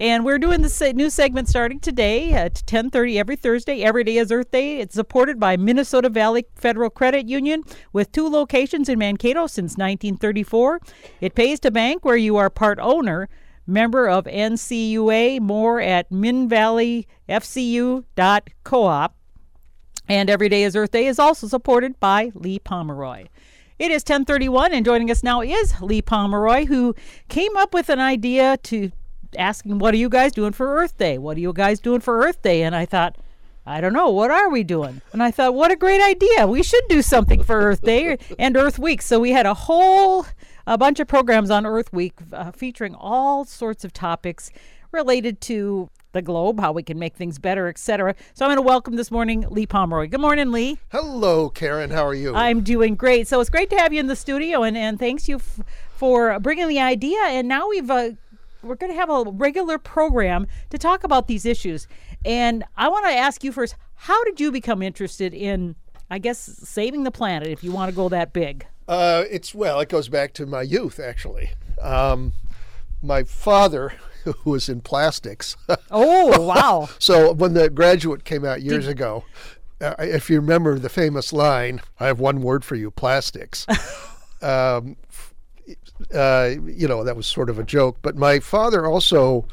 And we're doing this new segment starting today at 10:30 every Thursday. Every day is Earth Day. It's supported by Minnesota Valley Federal Credit Union with two locations in Mankato since 1934. It pays to bank where you are part owner. Member of NCUA. More at minvalleyfcu.coop. And Every Day is Earth Day is also supported by Leigh Pomeroy. It is 1031 and joining us now is Leigh Pomeroy who came up with an idea to asking, What are you guys doing for Earth Day? What are you guys doing for Earth Day? And I thought, I don't know. What are we doing? And I thought, what a great idea. We should do something for Earth Day and Earth Week. So we had a whole a bunch of programs on Earth Week uh, featuring all sorts of topics related to the globe, how we can make things better, etc. So I'm going to welcome this morning Leigh Pomeroy. Good morning, Leigh. Hello, Karen. How are you? I'm doing great. So it's great to have you in the studio, and, and thanks you f- for bringing the idea. And now we've uh, we're going to have a regular program to talk about these issues. And I want to ask you first how did you become interested in, I guess, saving the planet if you want to go that big? Uh, it's, well, it goes back to my youth, actually. Um, my father, who was in plastics. Oh, wow. so when the graduate came out years did, ago, uh, if you remember the famous line, I have one word for you plastics. um, uh, you know, that was sort of a joke. But my father also,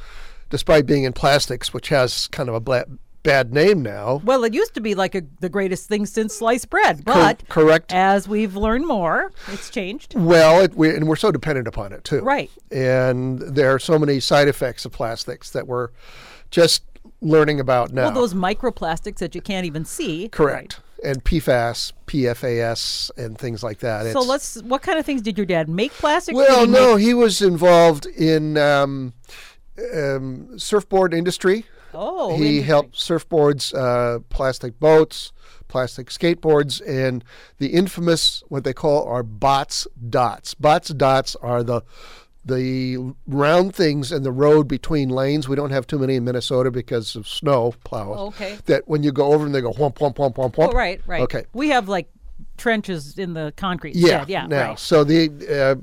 despite being in plastics, which has kind of a bla- bad name now. Well, it used to be like a, the greatest thing since sliced bread, but Co- correct. As we've learned more, it's changed. Well, it, we, and we're so dependent upon it too. Right. And there are so many side effects of plastics that we're just learning about now. Well, those microplastics that you can't even see. Correct. Right and PFAS, PFAS, and things like that. So it's, let's. What kind of things did your dad make plastic? Well, he no, make? he was involved in um, um, surfboard industry. Oh, he helped surfboards, uh, plastic boats, plastic skateboards, and the infamous what they call are Botts dots. Botts dots are the the round things in the road between lanes. We don't have too many in Minnesota because of snow plows. Oh, okay. That when you go over them, they go whomp, whomp, whomp, whomp, whomp. Oh, right, right. Okay. We have like trenches in the concrete. Yeah, yeah. Now, right. so the, uh,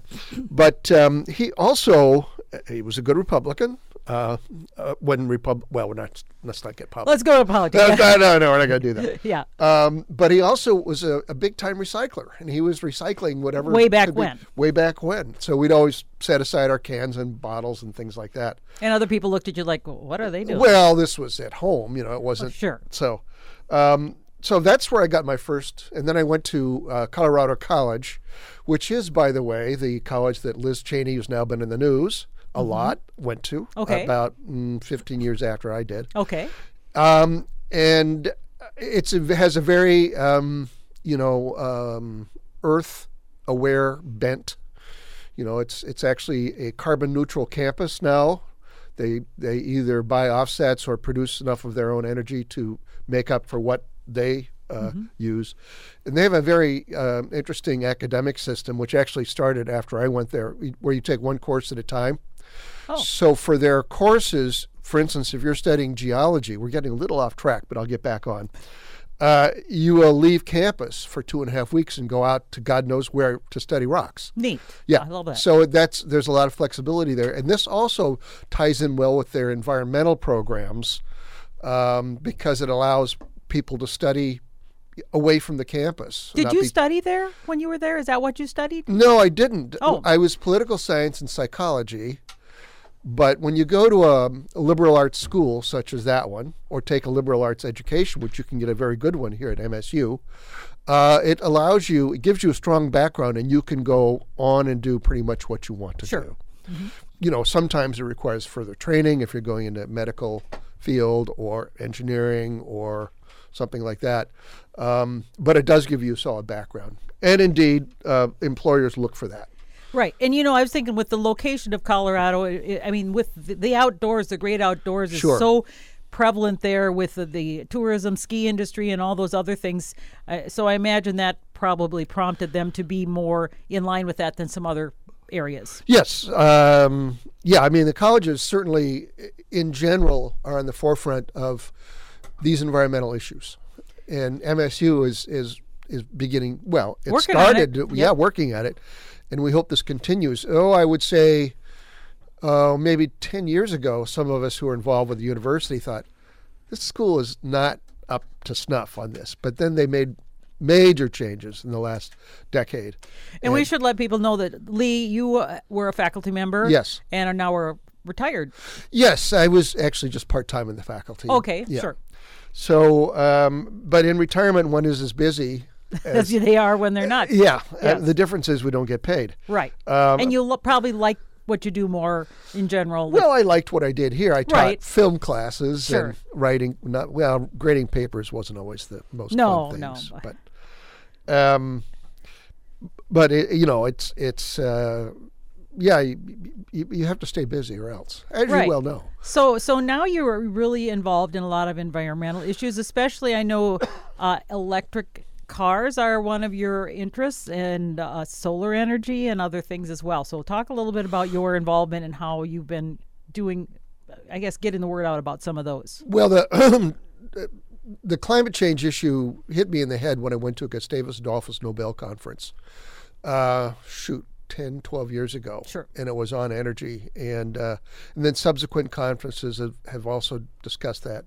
but um, he also he was a good Republican uh, uh, when Repub. Well, we're not. Let's not get politics. Let's go to politics. No, no, no, no, we're not going to do that. yeah. Um, but he also was a, a big time recycler, and he was recycling whatever. Way back when. Way back when. So we'd always set aside our cans and bottles and things like that. And other people looked at you like, "What are they doing?" Well, this was at home. You know, it wasn't. Oh, sure. So. Um, so that's where I got my first, and then I went to uh, Colorado College, which is, by the way, the college that Liz Cheney, who's now been in the news, a mm-hmm. lot went to okay. about mm, 15 years after I did. Okay. Um, and it's it has a very um, you know um, earth aware bent. You know, it's it's actually a carbon neutral campus now. They they either buy offsets or produce enough of their own energy to make up for what they uh, mm-hmm. use. And they have a very uh, interesting academic system, which actually started after I went there, where you take one course at a time. Oh. So for their courses, for instance, if you're studying geology, we're getting a little off track, but I'll get back on. Uh, you will leave campus for two and a half weeks and go out to God knows where to study rocks. Neat. Yeah, I love that. So that's there's a lot of flexibility there, and this also ties in well with their environmental programs um, because it allows people to study away from the campus. Did you be... study there when you were there? Is that what you studied? No, I didn't. Oh. I was political science and psychology. But when you go to a, a, liberal arts school, such as that one, or take a liberal arts education, which you can get a very good one here at MSU, uh, it allows you, it gives you a strong background, and you can go on and do pretty much what you want to sure. do. Mm-hmm. You know, sometimes it requires further training if you're going into medical field or engineering or something like that. Um, but it does give you a solid background. And indeed, uh, employers look for that. Right. And, you know, I was thinking with the location of Colorado, I mean, with the outdoors, the great outdoors is sure. so prevalent there with the, the tourism, ski industry, and all those other things. Uh, so I imagine that probably prompted them to be more in line with that than some other areas. Yes. Um, yeah. I mean, the colleges certainly, in general, are on the forefront of these environmental issues, and MSU is is is beginning. Well, it Working on it. started. Yeah, working at it, and we hope this continues. Oh, I would say, uh, maybe ten years ago, some of us who were involved with the university thought this school is not up to snuff on this, but then they made major changes in the last decade. And, we should let people know that Leigh, you uh, were a faculty member. Yes. And are now are retired. Yes, I was actually just part time in the faculty. Okay, Yeah. sure. So, um, but in retirement, one is as busy. As they are when they're not. Yeah. uh, the difference is we don't get paid. Right. Um, and you lo- probably like what you do more in general. Well, I liked what I did here. I taught Right. film classes Sure. and writing. Not well, grading papers wasn't always the most No, fun no. things. But, um, but it, you know, it's it's uh, yeah. You, you, you have to stay busy or else, as Right. you well know. So, so now you're really involved in a lot of environmental issues, especially I know uh, electric cars are one of your interests, and uh, solar energy and other things as well. So, talk a little bit about your involvement and how you've been doing, I guess, getting the word out about some of those. Well, the the climate change issue hit me in the head when I went to a Gustavus Adolphus Nobel Conference. Uh, shoot, 10, 12 years ago. Sure. And it was on energy. And, uh, and then subsequent conferences have, have also discussed that.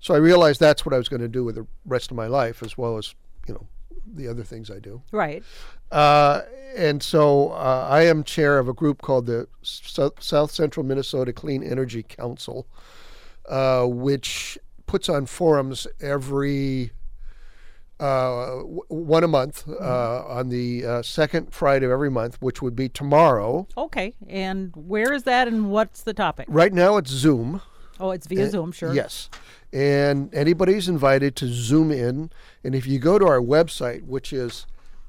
So I realized that's what I was going to do with the rest of my life, as well as, you know, the other things I do. Right. Uh, and so uh, I am chair of a group called the Sou- South Central Minnesota Clean Energy Council, uh, which puts on forums every uh, w- one a month uh, on the uh, second Friday of every month, which would be tomorrow. Okay. And where is that, and what's the topic? Right now it's Zoom. Oh, it's via Zoom, sure. Yes. And anybody's invited to Zoom in. And if you go to our website, which is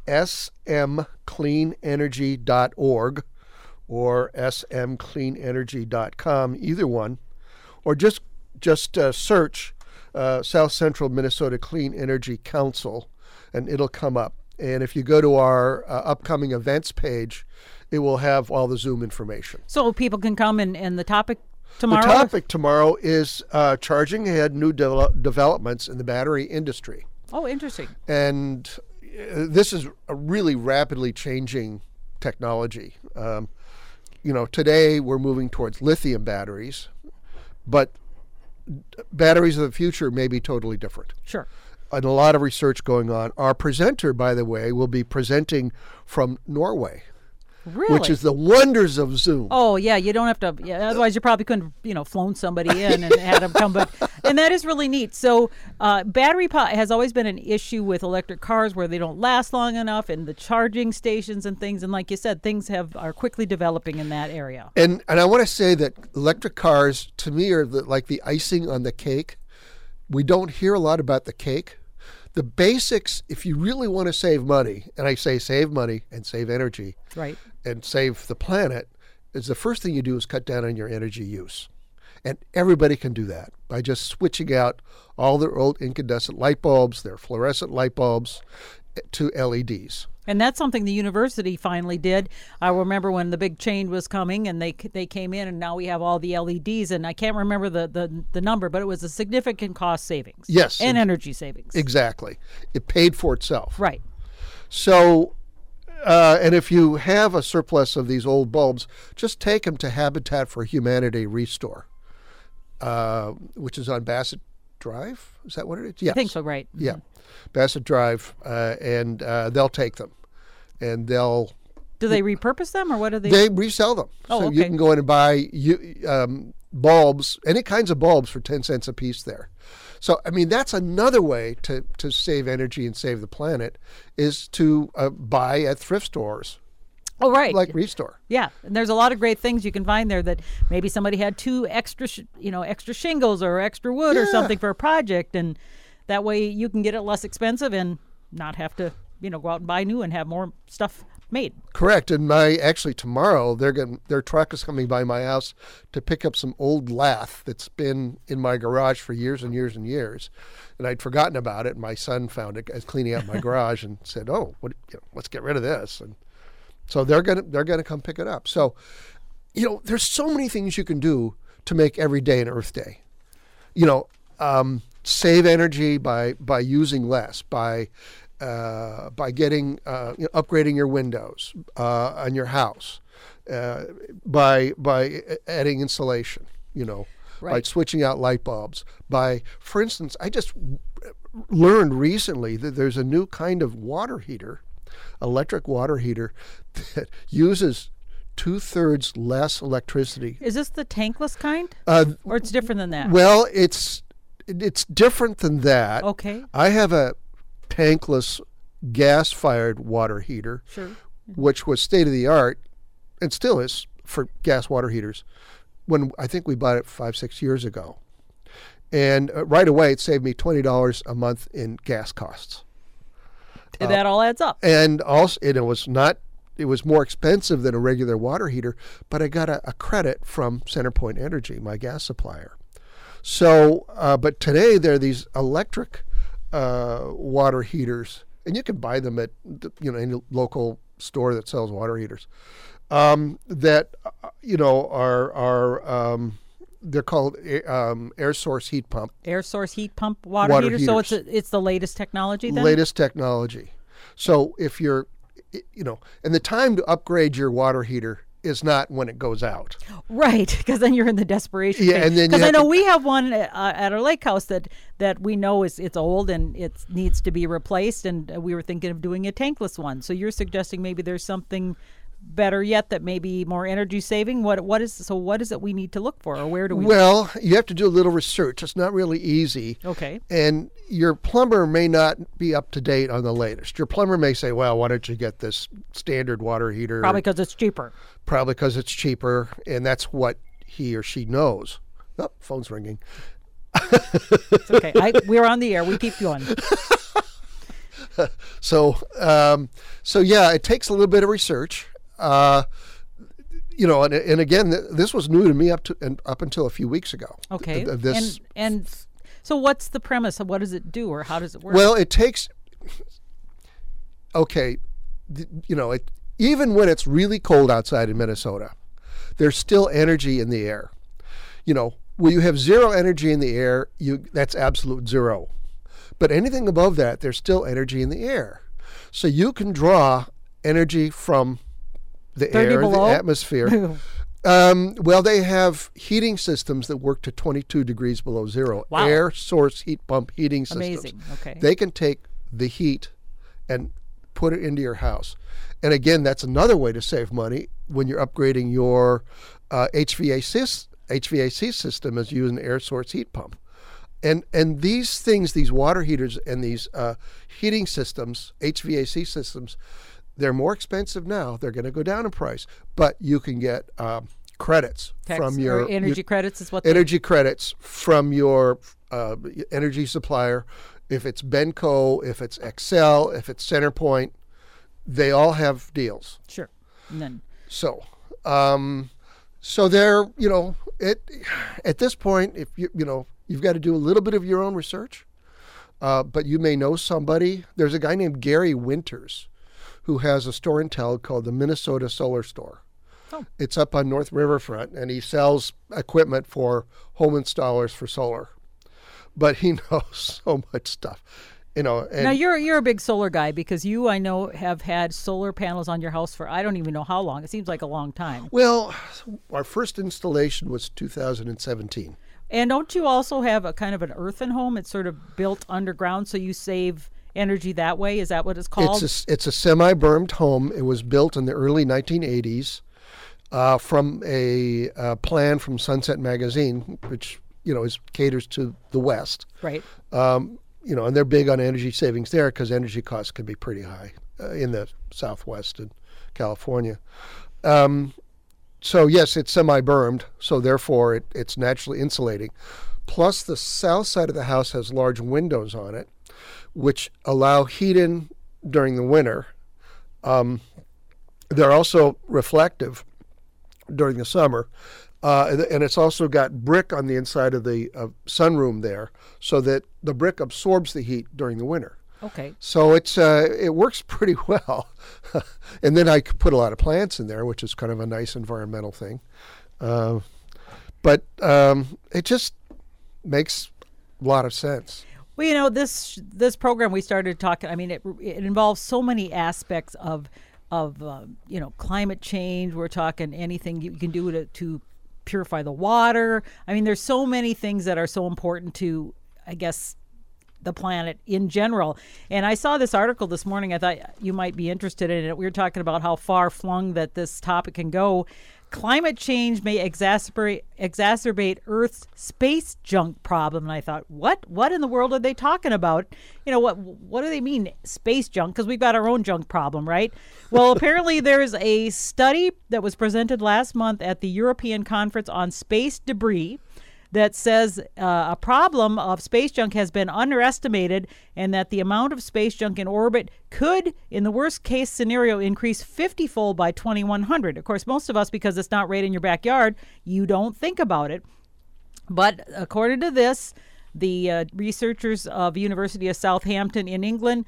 smcleanenergy.org or smcleanenergy.com, either one, or just just uh, search uh, South Central Minnesota Clean Energy Council, and it'll come up. And if you go to our uh, upcoming events page, it will have all the Zoom information. So people can come and, and the topic tomorrow. The topic tomorrow is uh, charging ahead new devel- developments in the battery industry. Oh, interesting. And uh, this is a really rapidly changing technology. Um, you know, today we're moving towards lithium batteries, but batteries of the future may be totally different. Sure. And a lot of research going on. Our presenter, by the way, will be presenting from Norway, Really? which is the wonders of Zoom. Oh yeah, you don't have to. Yeah, otherwise, you probably couldn't, you know, flown somebody in and had them come. But and that is really neat. So, uh, battery po- has always been an issue with electric cars where they don't last long enough, and the charging stations and things. And like you said, things have are quickly developing in that area. And and I want to say that electric cars to me are the, like the icing on the cake. We don't hear a lot about the cake. The basics, if you really want to save money, and I say save money and save energy Right. and save the planet, is the first thing you do is cut down on your energy use. And everybody can do that by just switching out all their old incandescent light bulbs, their fluorescent light bulbs, eh, to LEDs. And that's something the university finally did. I remember when the big change was coming, and they they came in, and now we have all the LEDs, and I can't remember the the, the number, but it was a significant cost savings. Yes, and energy savings. Exactly. It paid for itself. right. So, uh, and if you have a surplus of these old bulbs, just take them to Habitat for Humanity Restore, uh, which is on Bassett Drive. Is that what it is? Yes. I think so. Right. Yeah, Bassett Drive, uh, and uh, they'll take them, and they'll Do they repurpose them, or what do they? they resell them. Oh, so you can go in and buy you, um, bulbs, any kinds of bulbs for ten cents a piece there. So I mean that's another way to, to save energy and save the planet is to uh, buy at thrift stores oh, right. like Restore. Yeah, and there's a lot of great things you can find there that maybe somebody had two extra, sh- you know, extra shingles or extra wood or something for a project, and that way you can get it less expensive and not have to, you know, go out and buy new and have more stuff made. Correct. And my actually tomorrow they're going their truck is coming by my house to pick up some old lath that's been in my garage for years and years and years, and I'd forgotten about it. My son found it as cleaning out my garage and said, "Oh, what, you know, let's get rid of this." And so they're gonna they're gonna come pick it up. So, you know, there's so many things you can do to make every day an Earth Day. You know, um, save energy by by using less by uh, by getting uh, you know, upgrading your windows uh, on your house, uh, by by adding insulation, you know, by switching out light bulbs. By, for instance, I just learned recently that there's a new kind of water heater, electric water heater, that uses two thirds less electricity. Is this the tankless kind, Uh, or it's different than that? well, it's it's different than that. okay, I have a tankless gas fired water heater, sure. which was state of the art and still is for gas water heaters. When I think we bought it five, six years ago. And uh, right away, it saved me $20 a month in gas costs. And that all adds up. And also, and it was not, it was more expensive than a regular water heater, but I got a, a credit from Centerpoint Energy, my gas supplier. So, uh, but today there are these electric uh, water heaters, and you can buy them at you know any local store that sells water heaters. Um, that uh, you know are are um, they're called um, air source heat pump, Air source heat pump water, Water heater. So it's a, it's the latest technology then. latest technology. So if you're, you know, and the time to upgrade your water heater is not when it goes out. Right, because then you're in the desperation. Yeah, and then because I know to- we have one uh, at our lake house that that we know is it's old and it needs to be replaced, and uh, we were thinking of doing a tankless one. So you're suggesting maybe there's something better yet that may be more energy saving. What what is so? What is it we need to look for, or where do we? Well, you have to do a little research. It's not really easy. okay, And your plumber may not be up to date on the latest. Your plumber may say, "Well, why don't you get this standard water heater?" probably because it's cheaper. probably because it's cheaper, and that's what he or she knows. Oh, phone's ringing. It's okay. I, we're on the air. We keep going. So, um, so yeah, it takes a little bit of research. Uh, you know, and, and again, this was new to me up to and up until a few weeks ago. Okay. Th- th- this and and so what's the premise? Of What does it do, or how does it work? well, it takes. Okay, you know, it even when it's really cold outside in Minnesota, there's still energy in the air. You know, when you have zero energy in the air, you that's absolute zero. But anything above that, there's still energy in the air. So you can draw energy from the air, below? the atmosphere. Um, well, they have heating systems that work to 22 degrees below zero. Wow. Air source heat pump heating systems. Amazing. Okay. They can take the heat and put it into your house. And again, that's another way to save money when you're upgrading your uh, HVAC, HVAC system is using air source heat pump. And, and these things, these water heaters and these uh, heating systems, HVAC systems, they're more expensive now. They're going to go down in price, but you can get um, credits Tax- from your energy your- credits is what they energy credits from your uh, energy supplier. If it's Benco, if it's Xcel, if it's Centerpoint, they all have deals. sure. Then So, um, so they're you know it at this point, if you you know you've got to do a little bit of your own research, uh, but you may know somebody. There's a guy named Gary Winters who has a store in town called the Minnesota Solar Store. Oh. It's up on North Riverfront, and he sells equipment for home installers for solar. But he knows so much stuff, you know. And now you're you're a big solar guy because you I know have had solar panels on your house for I don't even know how long. It seems like a long time. well, our first installation was 2017. And don't you also have a kind of an earthen home? It's sort of built underground, so you save energy that way. Is that what it's called? It's a, it's a semi-bermed home. It was built in the early 1980s uh, from a, uh plan from Sunset Magazine, which you know is caters to the West. right. Um, you know, and they're big on energy savings there because energy costs can be pretty high uh, in the Southwest and California. Um, so yes, it's semi-bermed, so therefore it, it's naturally insulating. Plus, the south side of the house has large windows on it, which allow heat in during the winter. Um, They're also reflective during the summer. Uh, and- it's also got brick on the inside of the uh, sunroom there, so that the brick absorbs the heat during the winter. Okay. So it's uh, it works pretty well. and then I put a lot of plants in there, which is kind of a nice environmental thing. Uh, but um, it just makes a lot of sense. Well, you know this this program we started talking. I mean, it it involves so many aspects of of uh, you know climate change. We're talking anything you can do to to purify the water. I mean, there's so many things that are so important to, I guess, the planet in general. And I saw this article this morning. I thought you might be interested in it. We were talking about how far flung that this topic can go. Climate change may exacerbate exacerbate Earth's space junk problem. And I thought, what? What in the world are they talking about? You know what? What do they mean space junk? Because we've got our own junk problem, right? Well, apparently there's a study that was presented last month at the European Conference on Space Debris that says uh, a problem of space junk has been underestimated and that the amount of space junk in orbit could, in the worst case scenario, increase 50 fold by 2100. Of course, most of us, because it's not right in your backyard, you don't think about it. But according to this, the uh, researchers of University of Southampton in England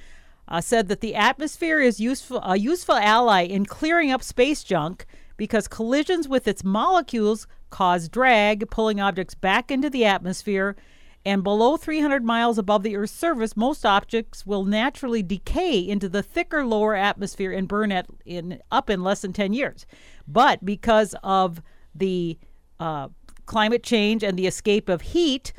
uh, said that the atmosphere is useful a useful ally in clearing up space junk because collisions with its molecules cause drag, pulling objects back into the atmosphere. And below 300 miles above the Earth's surface, most objects will naturally decay into the thicker lower atmosphere and burn at in up in less than 10 years. But because of the uh, climate change and the escape of heat,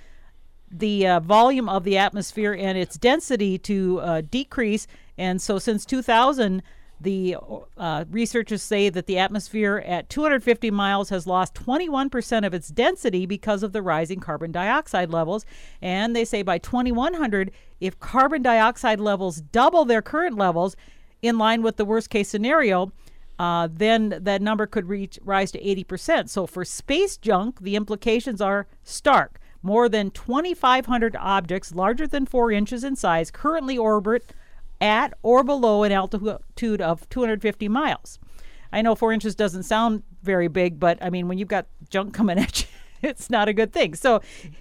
the uh, volume of the atmosphere and its density to uh, decrease. And so, since 2000, the uh, researchers say that the atmosphere at 250 miles has lost 21% of its density because of the rising carbon dioxide levels. And they say by 2100, if carbon dioxide levels double their current levels, in line with the worst case scenario, uh, then that number could reach rise to 80%. So for space junk, the implications are stark. More than 2,500 objects larger than four inches in size currently orbit at or below an altitude of 250 miles. I know four inches doesn't sound very big, but I mean, when you've got junk coming at you, it's not a good thing. So,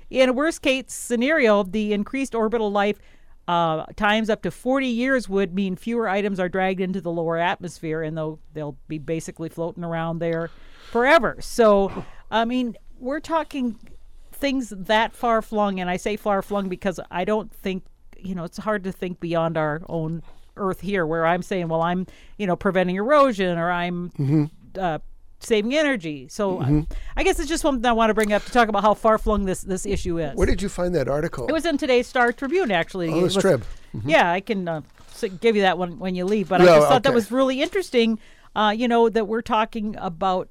in a worst case scenario, the increased orbital life uh, times up to 40 years would mean fewer items are dragged into the lower atmosphere and they'll, they'll be basically floating around there forever. So, I mean, we're talking things that far flung, and I say far flung because I don't think, you know, it's hard to think beyond our own earth here where I'm saying, well, I'm, you know, preventing erosion or I'm uh, saving energy. So uh, I guess it's just something I want to bring up to talk about how far flung this, this issue is. Where did you find that article? It was in today's Star Tribune, actually. Oh, was- Trib. Yeah, I can uh, give you that one when you leave. But I just thought that was really interesting. Uh, you know that we're talking about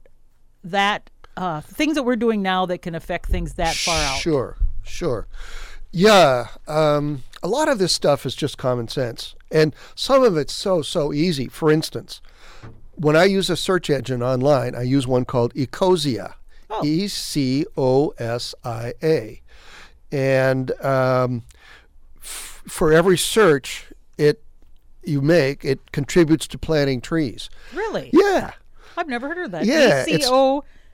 that uh, things that we're doing now that can affect things that far out. Sure, sure. Yeah, um, a lot of this stuff is just common sense, and some of it's so so easy. For instance, when I use a search engine online, I use one called Ecosia, Oh. E C O S I A, and um, f- for every search it you make, it contributes to planting trees. Really? Yeah, I've never heard of that. Yeah,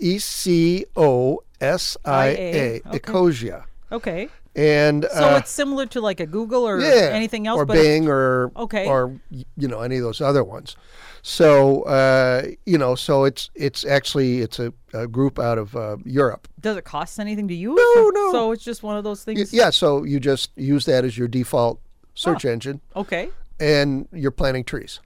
E C O S I A. Ecosia. Okay. And So uh, it's similar to like a Google or yeah, anything else, or Bing, or Okay. or you know any of those other ones. So uh, you know, so it's it's actually it's a, a group out of uh, Europe. does it cost anything to use? No, no. So it's just one of those things. yeah, so you just use that as your default search engine, Okay. and you're planting trees.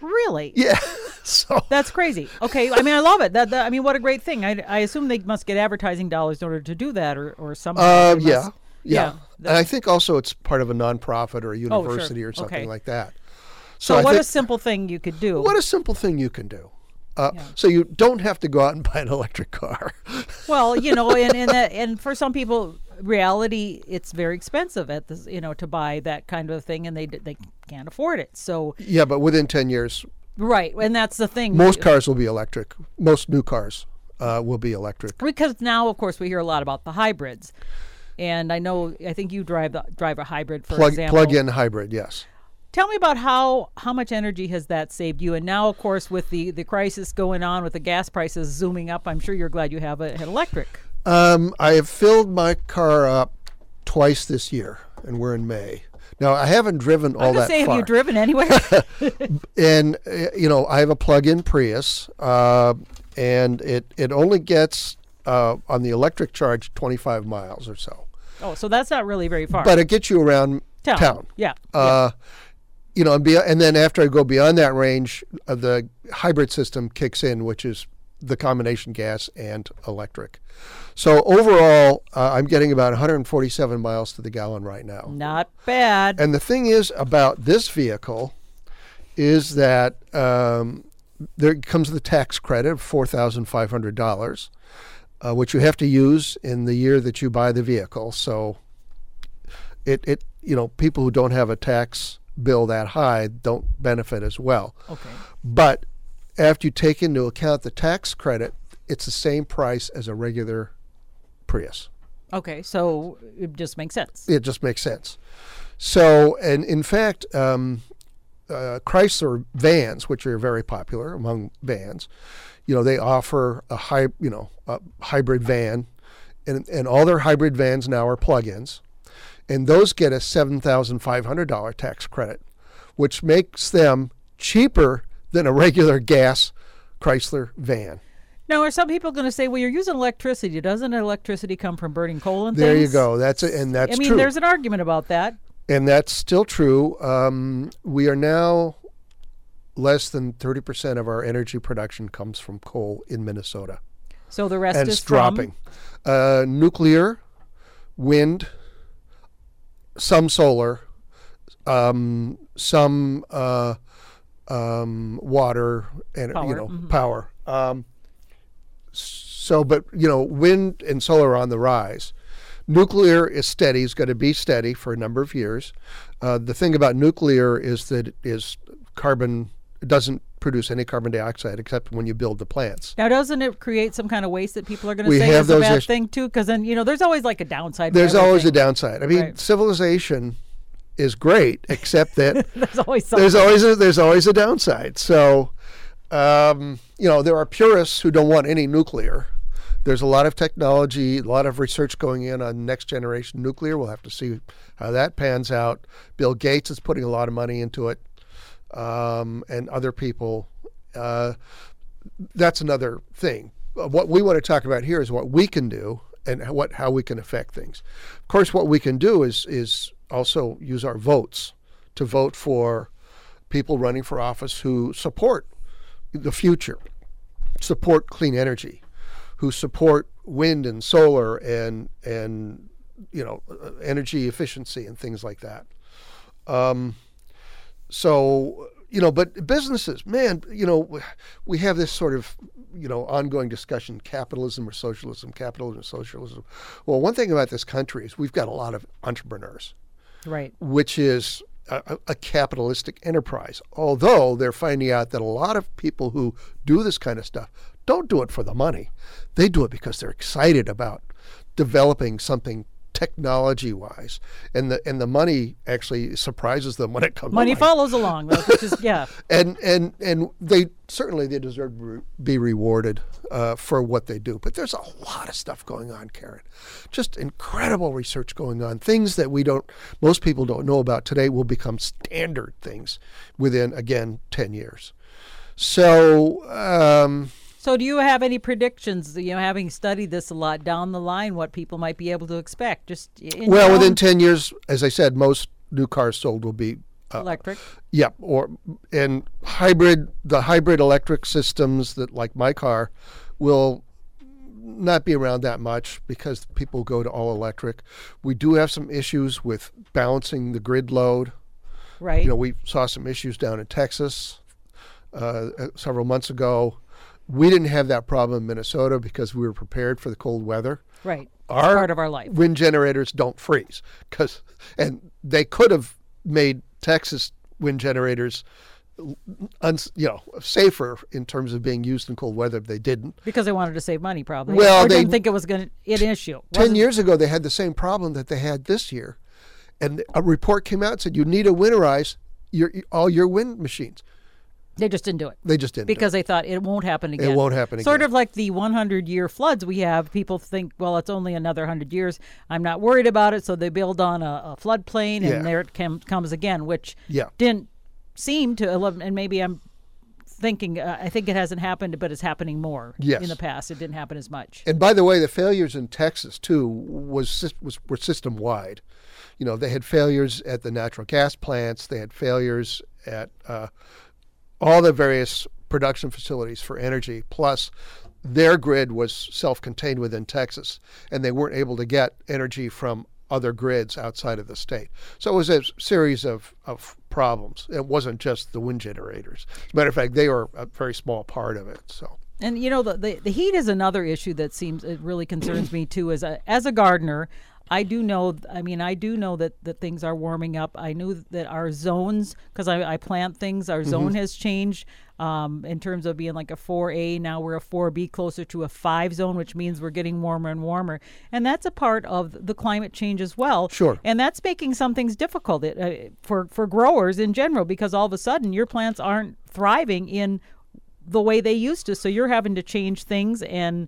Really? Yeah, so That's crazy. Okay, I mean, I love it. That, that I mean, what a great thing. I, I assume they must get advertising dollars in order to do that, or or somehow. uh, yeah, must- yeah, yeah, and I think also it's part of a nonprofit or a Oh, sure. university or something Okay. like that. So, I what a simple thing you could do. What a simple thing you can do. Uh, Yeah. So you don't have to go out and buy an electric car. well, you know, and and that, and for some people, reality, it's very expensive at this, you know, to buy that kind of thing, and they they can't afford it. So yeah, but within 10 years, right, and that's the thing. most cars will be electric. Most new cars uh, will be electric. because now, of course, we hear a lot about the hybrids, and I know I think you drive the, drive a hybrid for Plug, example. plug-in hybrid, yes. Tell me about how how much energy has that saved you? And now, of course, with the the crisis going on, with the gas prices zooming up, I'm sure you're glad you have a, an electric. Um, I have filled my car up twice this year, and we're in May. Now I haven't driven all that say, far. have you driven anywhere? and you know, I have a plug-in Prius, uh, and it it only gets uh, on the electric charge 25 miles or so, oh, so that's not really very far. but it gets you around town. town. Yeah. Uh, you know, and, be, and then after I go beyond that range, uh, the hybrid system kicks in, which is the combination gas and electric. So overall, uh, I'm getting about 147 miles to the gallon right now. Not bad. And the thing is about this vehicle is that um, there comes the tax credit of four thousand five hundred dollars, uh, which you have to use in the year that you buy the vehicle. So it it you know people who don't have a tax bill that high don't benefit as well. okay. But after you take into account the tax credit, it's the same price as a regular Prius. Okay. So it just makes sense. it just makes sense. So, and in fact, um, uh, Chrysler vans, which are very popular among vans, you know, they offer a high, you know, a hybrid van, and and all their hybrid vans now are plug-ins, and those get a seven thousand five hundred dollar tax credit, which makes them cheaper than a regular gas Chrysler van. Now, are some people going to say, "Well, you're using electricity. Doesn't electricity come from burning coal and There you go. That's it, and that's I mean, true. there's an argument about that. And that's still true. Um, we are now less than 30% of our energy production comes from coal in Minnesota. So the rest and is it's dropping. From, Uh, nuclear, wind, some solar, um, some uh, um, water, and Power, you know mhm. power. Um, so, but you know, wind and solar are on the rise. Nuclear is steady; is going to be steady for a number of years. Uh, the thing about nuclear is that it is carbon doesn't produce any carbon dioxide except when you build the plants. now, doesn't it create some kind of waste that people are going to say is a bad ish- thing too? Because then you know, there's always like a downside. There's always a downside. I mean, Right. civilization is great, except that there's always something. there's always a, there's always a downside. So, um, you know, there are purists who don't want any nuclear. There's a lot of technology, a lot of research going in on next generation nuclear. We'll have to see how that pans out. Bill Gates is putting a lot of money into it, um, and other people. Uh, that's another thing. Uh, What we want to talk about here is what we can do and what how we can affect things. Of course, what we can do is is also use our votes to vote for people running for office who support the future, support clean energy, who support wind and solar and and you know uh, energy efficiency and things like that. Um, so you know, but businesses, man, you know, we have this sort of you know ongoing discussion: capitalism or socialism, capitalism or socialism. Well, one thing about this country is we've got a lot of entrepreneurs right. which is a, a capitalistic enterprise. Although they're finding out that a lot of people who do this kind of stuff don't do it for the money. They do it because they're excited about developing something technology wise. And the and the money actually surprises them when it comes Money follows along, though, which is yeah. and and and they certainly they deserve to be rewarded uh, for what they do. But there's a lot of stuff going on, Karen. Just incredible research going on. Things that we don't, most people don't know about today, will become standard things within again ten years. So um, So, do you have any predictions? You know, having studied this a lot down the line, what people might be able to expect? Just in well, within ten years, as I said, most new cars sold will be electric. Yep, or and hybrid the hybrid electric systems that like my car will not be around that much because people go to all electric. We do have some issues with balancing the grid load. Right. You know, we saw some issues down in Texas uh, uh, several months ago. We didn't have that problem in Minnesota because we were prepared for the cold weather. right. Our part of our life. wind generators don't freeze because, and they could have made Texas wind generators, uns, you know, safer in terms of being used in cold weather. If they didn't. Because they wanted to save money, probably. Well, or they- didn't think it was going to an issue. Ten years ago, they had the same problem that they had this year, and a report came out and said you need to winterize your all your wind machines. They just didn't do it They just didn't. because they thought it won't happen again. It won't happen again. Sort of like the 100 year floods we have. People think, well, it's only another 100 years. I'm not worried about it. So they build on a, a floodplain and Yeah. there it com- comes again, which Yeah. didn't seem to. And maybe I'm thinking, uh, I think it hasn't happened, but it's happening more Yes. in the past. It didn't happen as much. And by the way, the failures in Texas too was was were system wide. You know, they had failures at the natural gas plants. They had failures at uh, all the various production facilities for energy. Plus, their grid was self-contained within Texas, and they weren't able to get energy from other grids outside of the state. So it was a series of, of problems. It wasn't just the wind generators. As a matter of fact, they were a very small part of it. So. And you know the, the the heat is another issue that seems it really concerns me too. As a as a gardener, I do know. I mean, I do know that that things are warming up. I knew that our zones, because I, I plant things, our zone has changed um, in terms of being like a 4A. Now we're a 4B, closer to a five zone, which means we're getting warmer and warmer, and that's a part of the climate change as well. Sure. And that's making some things difficult it, uh, for for growers in general because all of a sudden your plants aren't thriving in the way they used to. So you're having to change things, and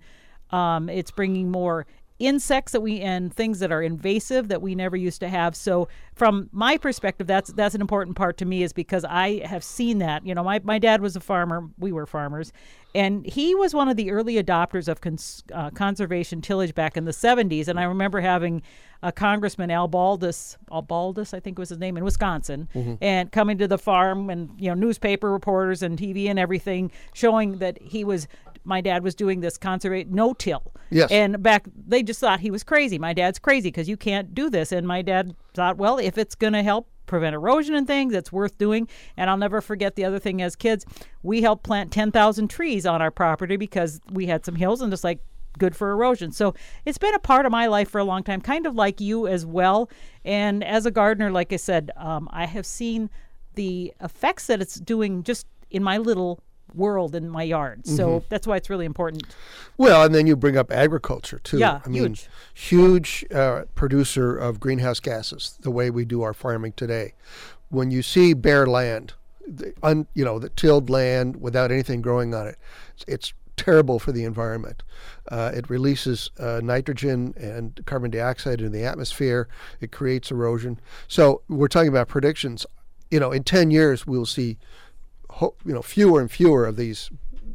um, it's bringing more insects that we and things that are invasive that we never used to have. So from my perspective, that's that's an important part to me is because I have seen that. You know, my my dad was a farmer. We were farmers. And he was one of the early adopters of cons- uh, conservation tillage back in the 70s. And I remember having a Congressman Al Baldus, Al Baldus, I think was his name, in Wisconsin, and coming to the farm and you know newspaper reporters and TV and everything showing that he was. My dad was doing this conservate no till. Yes. And back they just thought he was crazy. My dad's crazy because you can't do this. And my dad thought, well, if it's going to help prevent erosion and things, it's worth doing. And I'll never forget the other thing as kids, we helped plant 10,000 trees on our property because we had some hills and just like good for erosion. So it's been a part of my life for a long time, kind of like you as well. And as a gardener, like I said, um, I have seen the effects that it's doing just in my little world in my yard. So that's why it's really important. Well, and then you bring up agriculture too. Yeah, I mean, huge. huge uh, producer of greenhouse gases. The way we do our farming today, when you see bare land, the un, you know, the tilled land without anything growing on it, it's, it's terrible for the environment. Uh, it releases uh, nitrogen and carbon dioxide into the atmosphere. It creates erosion. So we're talking about predictions. You know, in ten years we'll see you know fewer and fewer of these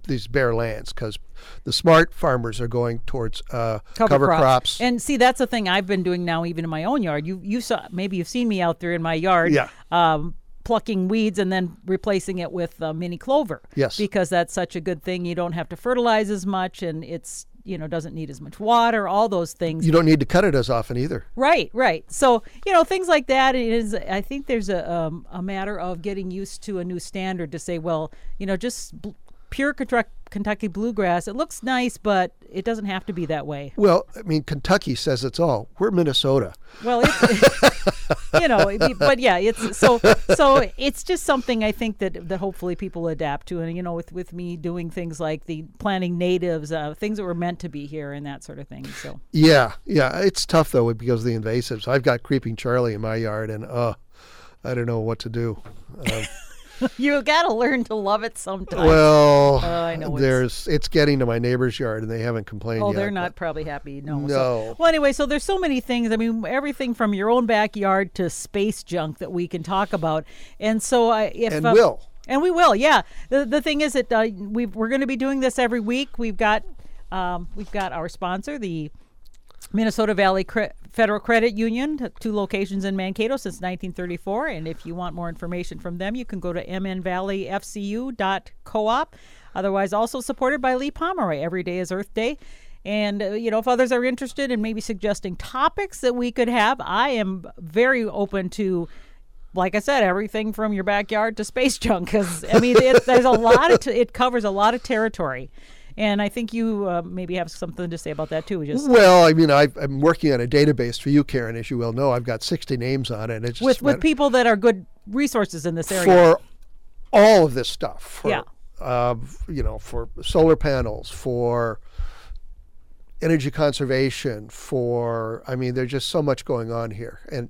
these bare lands because the smart farmers are going towards uh, cover, crops. And see, that's the thing I've been doing now, even in my own yard. You you saw maybe you've seen me out there in my yard. Yeah. Um, plucking weeds and then replacing it with uh, mini clover. Yes. Because that's such a good thing. You don't have to fertilize as much, and it's you know doesn't need as much water. All those things. you don't need to cut it as often either. Right, right. So you know things like that it is. I think there's a um, a matter of getting used to a new standard to say, well, you know, just bl- pure Kentucky, bluegrass. It looks nice, but it doesn't have to be that way. Well, I mean, Kentucky says it's all. We're Minnesota. Well, you know, but yeah, it's so so it's just something I think that that hopefully people adapt to, and you know, with with me doing things like the planting natives, uh, things that were meant to be here, and that sort of thing. So Yeah, yeah. It's tough though because of the invasives. I've got creeping Charlie in my yard, and uh, I don't know what to do. Um, you got to learn to love it sometimes. well, Oh, I know there's it's getting to my neighbor's yard, and they haven't complained Oh, yet. they're not probably happy. No. No. So, well, anyway, so there's so many things. I mean, everything from your own backyard to space junk that we can talk about. And so, I if And uh, will. and we will, yeah. The the thing is that uh, we we're going to be doing this every week. We've got um, we've got our sponsor, the Minnesota Valley Cre- Federal Credit Union, two locations in Mankato since 1934. And if you want more information from them, you can go to mnvalleyfcu.coop. Otherwise, also supported by Leigh Pomeroy. Every day is Earth Day. And, uh, you know, if others are interested in maybe suggesting topics that we could have, I am very open to like I said, everything from your backyard to space junk. Because I mean, it, there's a lot of t- it covers a lot of territory, and I think you uh, maybe have something to say about that too. Just Well, I mean, i I'm working on a database for you, Karen, as you well know. I've got 60 names on it. It's just with with people that are good resources in this area. for all of this stuff. For, Yeah. Uh, you know, for solar panels, for energy conservation, for I mean, there's just so much going on here, and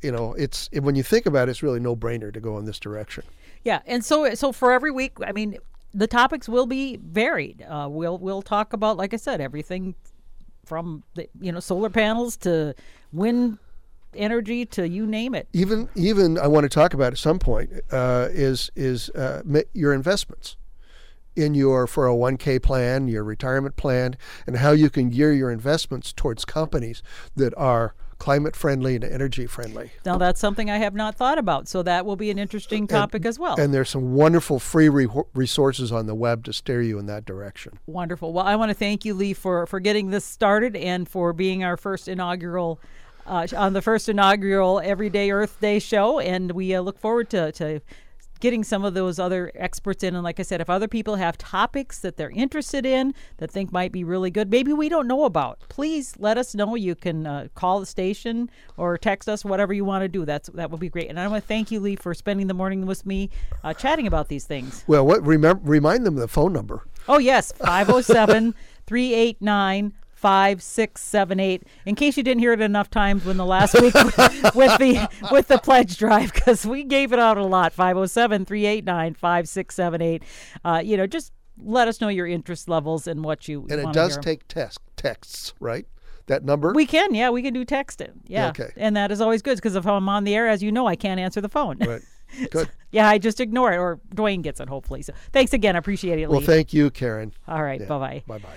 you know, it's when you think about it, it's really no brainer to go in this direction. Yeah, and so so for every week, I mean, the topics will be varied. Uh, we'll we'll talk about, like I said, everything from the, you know solar panels to wind energy to you name it. Even even I want to talk about at some point uh, is is uh, your investments in your 401k plan, your retirement plan, and how you can gear your investments towards companies that are climate friendly and energy friendly. Now that's something I have not thought about, so that will be an interesting topic and, as well. And there's some wonderful free re- resources on the web to steer you in that direction. Wonderful. Well, I want to thank you, Leigh, for for getting this started and for being our first inaugural. Uh, on the first inaugural Everyday Earth Day show, and we uh, look forward to, to getting some of those other experts in. And like I said, if other people have topics that they're interested in that think might be really good, maybe we don't know about, please let us know. You can uh, call the station or text us, whatever you want to do. That's that would be great. And I want to thank you, Leigh, for spending the morning with me uh, chatting about these things. Well, what remember remind them the phone number. Oh yes, 507 389 five, six, seven, eight. In case you didn't hear it enough times when the last week with the with the pledge drive, because we gave it out a lot. 507-389-5678. Uh, you know, just let us know your interest levels and what you and it does take text texts, right? That number? We can, yeah, we can do texting. Yeah. Okay. And that is always good because if I'm on the air, as you know, I can't answer the phone. Right. Good. yeah, I just ignore it, or Dwayne gets it, hopefully. So thanks again. I appreciate it. Well, thank you, Karen. All right. Yeah. Bye-bye Bye bye.